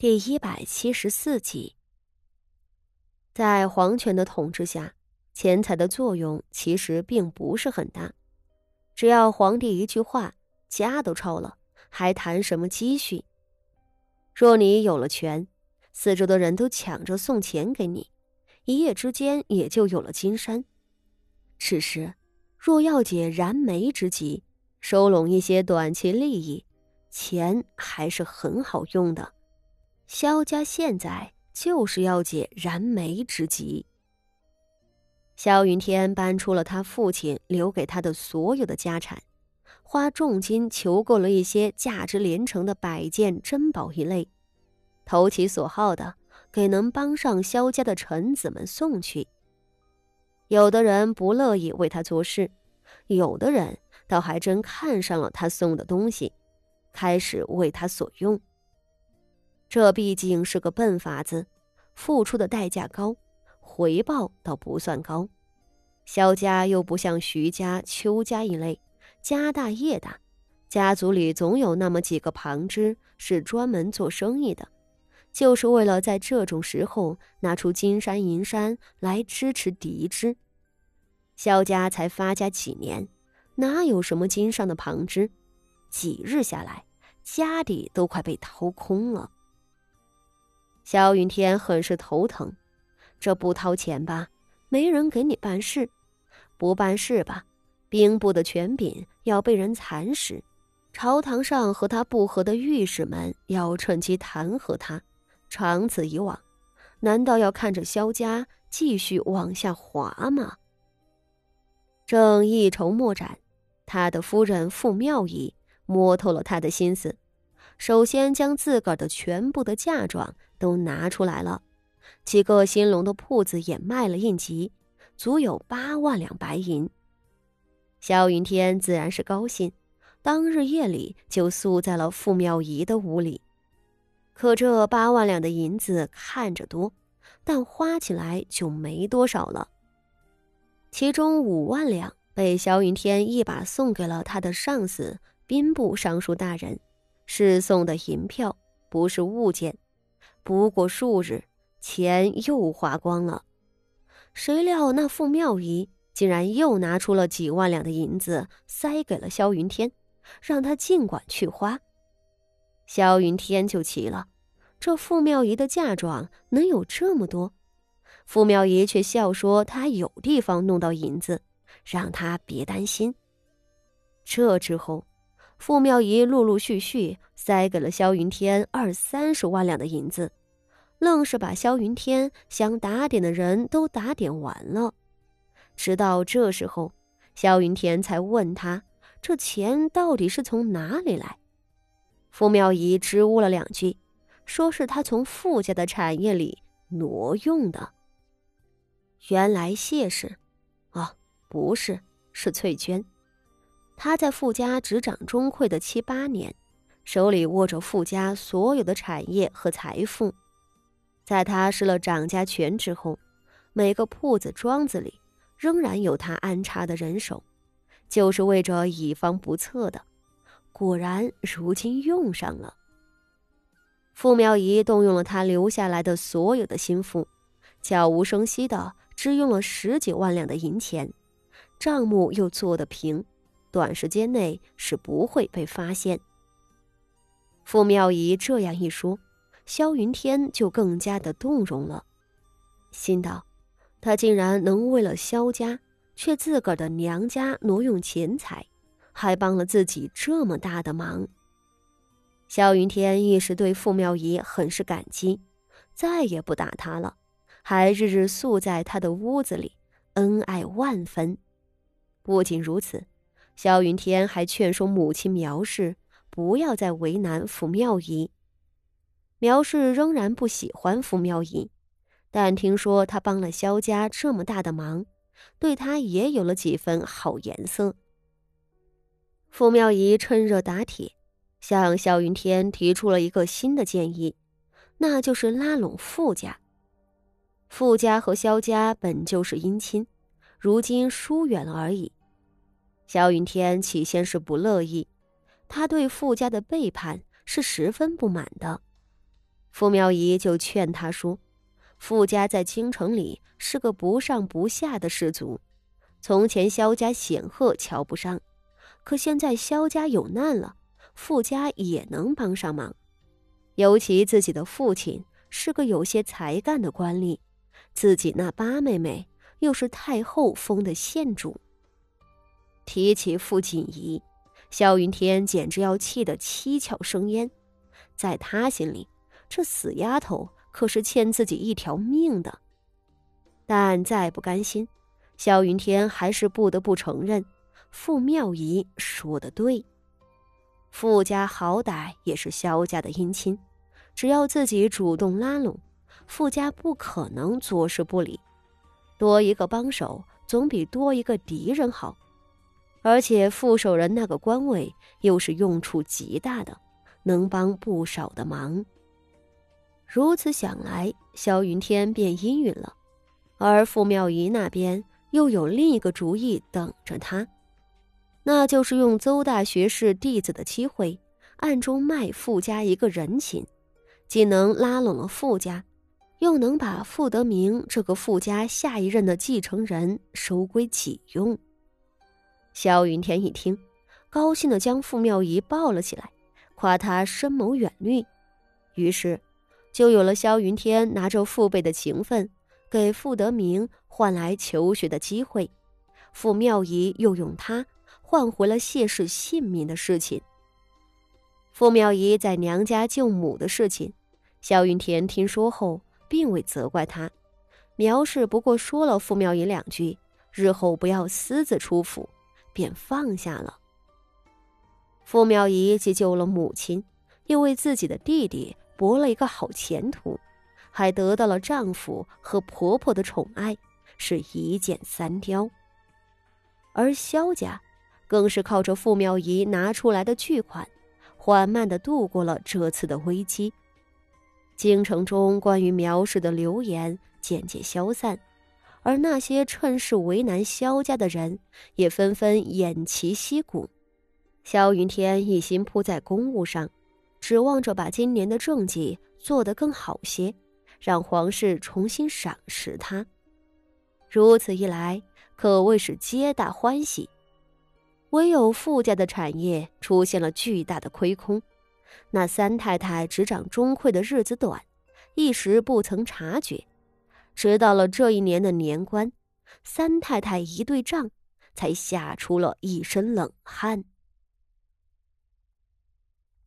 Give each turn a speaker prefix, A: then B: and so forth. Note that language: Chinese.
A: 第一百七十四集，在皇权的统治下，钱财的作用其实并不是很大。只要皇帝一句话，家都抄了，还谈什么积蓄？若你有了权，四周的人都抢着送钱给你，一夜之间也就有了金山。此时，若要解燃眉之急，收拢一些短期利益，钱还是很好用的。萧家现在就是要解燃眉之急。萧云天搬出了他父亲留给他的所有的家产，花重金求购了一些价值连城的摆件珍宝一类，投其所好的给能帮上萧家的臣子们送去。有的人不乐意为他做事，有的人倒还真看上了他送的东西，开始为他所用。这毕竟是个笨法子，付出的代价高，回报倒不算高。萧家又不像徐家、邱家一类，家大业大，家族里总有那么几个旁支是专门做生意的，就是为了在这种时候拿出金山银山来支持敌之。萧家才发家几年，哪有什么经商的旁支？几日下来，家底都快被掏空了。萧云天很是头疼，这不掏钱吧，没人给你办事；不办事吧，兵部的权柄要被人蚕食，朝堂上和他不和的御史们要趁机弹劾他。长此以往，难道要看着萧家继续往下滑吗？正一筹莫展，他的夫人傅妙仪摸透了他的心思。首先将自个儿的全部的嫁妆都拿出来了，几个兴隆的铺子也卖了应急，足有八万两白银。萧云天自然是高兴，当日夜里就宿在了傅妙仪的屋里。可这八万两的银子看着多，但花起来就没多少了。其中五万两被萧云天一把送给了他的上司兵部尚书大人。是送的银票，不是物件。不过数日，钱又花光了。谁料那傅妙仪竟然又拿出了几万两的银子，塞给了萧云天，让他尽管去花。萧云天就急了：这傅妙仪的嫁妆能有这么多？傅妙仪却笑说：“他有地方弄到银子，让他别担心。”这之后。傅妙仪陆陆续续塞给了萧云天二三十万两的银子，愣是把萧云天想打点的人都打点完了。直到这时候，萧云天才问他：“这钱到底是从哪里来？”傅妙仪支吾了两句，说是他从傅家的产业里挪用的。原来谢氏，啊，不是，是翠娟。他在傅家执掌钟会的七八年，手里握着傅家所有的产业和财富。在他失了掌家权之后，每个铺子庄子里仍然有他安插的人手，就是为着以防不测的。果然，如今用上了。傅妙仪动用了他留下来的所有的心腹，悄无声息的支用了十几万两的银钱，账目又做得平。短时间内是不会被发现。傅妙仪这样一说，萧云天就更加的动容了，心道：他竟然能为了萧家，却自个儿的娘家挪用钱财，还帮了自己这么大的忙。萧云天一时对傅妙仪很是感激，再也不打他了，还日日宿在他的屋子里，恩爱万分。不仅如此。萧云天还劝说母亲苗氏不要再为难傅妙仪。苗氏仍然不喜欢傅妙仪，但听说他帮了萧家这么大的忙，对他也有了几分好颜色。傅妙仪趁热打铁，向萧云天提出了一个新的建议，那就是拉拢傅家。傅家和萧家本就是姻亲，如今疏远了而已。萧云天起先是不乐意，他对傅家的背叛是十分不满的。傅妙仪就劝他说：“傅家在京城里是个不上不下的氏族，从前萧家显赫，瞧不上；可现在萧家有难了，傅家也能帮上忙。尤其自己的父亲是个有些才干的官吏，自己那八妹妹又是太后封的县主。提起傅锦仪，萧云天简直要气得七窍生烟，在他心里。”这死丫头可是欠自己一条命的，但再不甘心，萧云天还是不得不承认，傅妙仪说的对。傅家好歹也是萧家的姻亲，只要自己主动拉拢，傅家不可能坐视不理。多一个帮手，总比多一个敌人好。而且副手人那个官位又是用处极大的，能帮不少的忙。如此想来，萧云天便阴允了，而傅妙仪那边又有另一个主意等着他，那就是用邹大学士弟子的机会，暗中卖傅家一个人情，既能拉拢了傅家，又能把傅德明这个傅家下一任的继承人收归己用。萧云天一听，高兴的将傅妙仪抱了起来，夸他深谋远虑，于是。就有了萧云天拿着父辈的情分，给傅德明换来求学的机会，傅妙仪又用他换回了谢氏性命的事情。傅妙仪在娘家救母的事情，萧云天听说后，并未责怪他，苗氏不过说了傅妙仪两句，日后不要私自出府，便放下了。傅妙仪既救了母亲，又为自己的弟弟。博了一个好前途，还得到了丈夫和婆婆的宠爱，是一箭三雕。而萧家，更是靠着傅妙仪拿出来的巨款，缓慢的度过了这次的危机。京城中关于苗氏的流言渐渐消散，而那些趁势为难萧家的人，也纷纷偃旗息鼓。萧云天一心扑在公务上。指望着把今年的政绩做得更好些，让皇室重新赏识他。如此一来，可谓是皆大欢喜。唯有傅家的产业出现了巨大的亏空，那三太太执掌钟馗的日子短，一时不曾察觉。直到了这一年的年关，三太太一对账，才吓出了一身冷汗。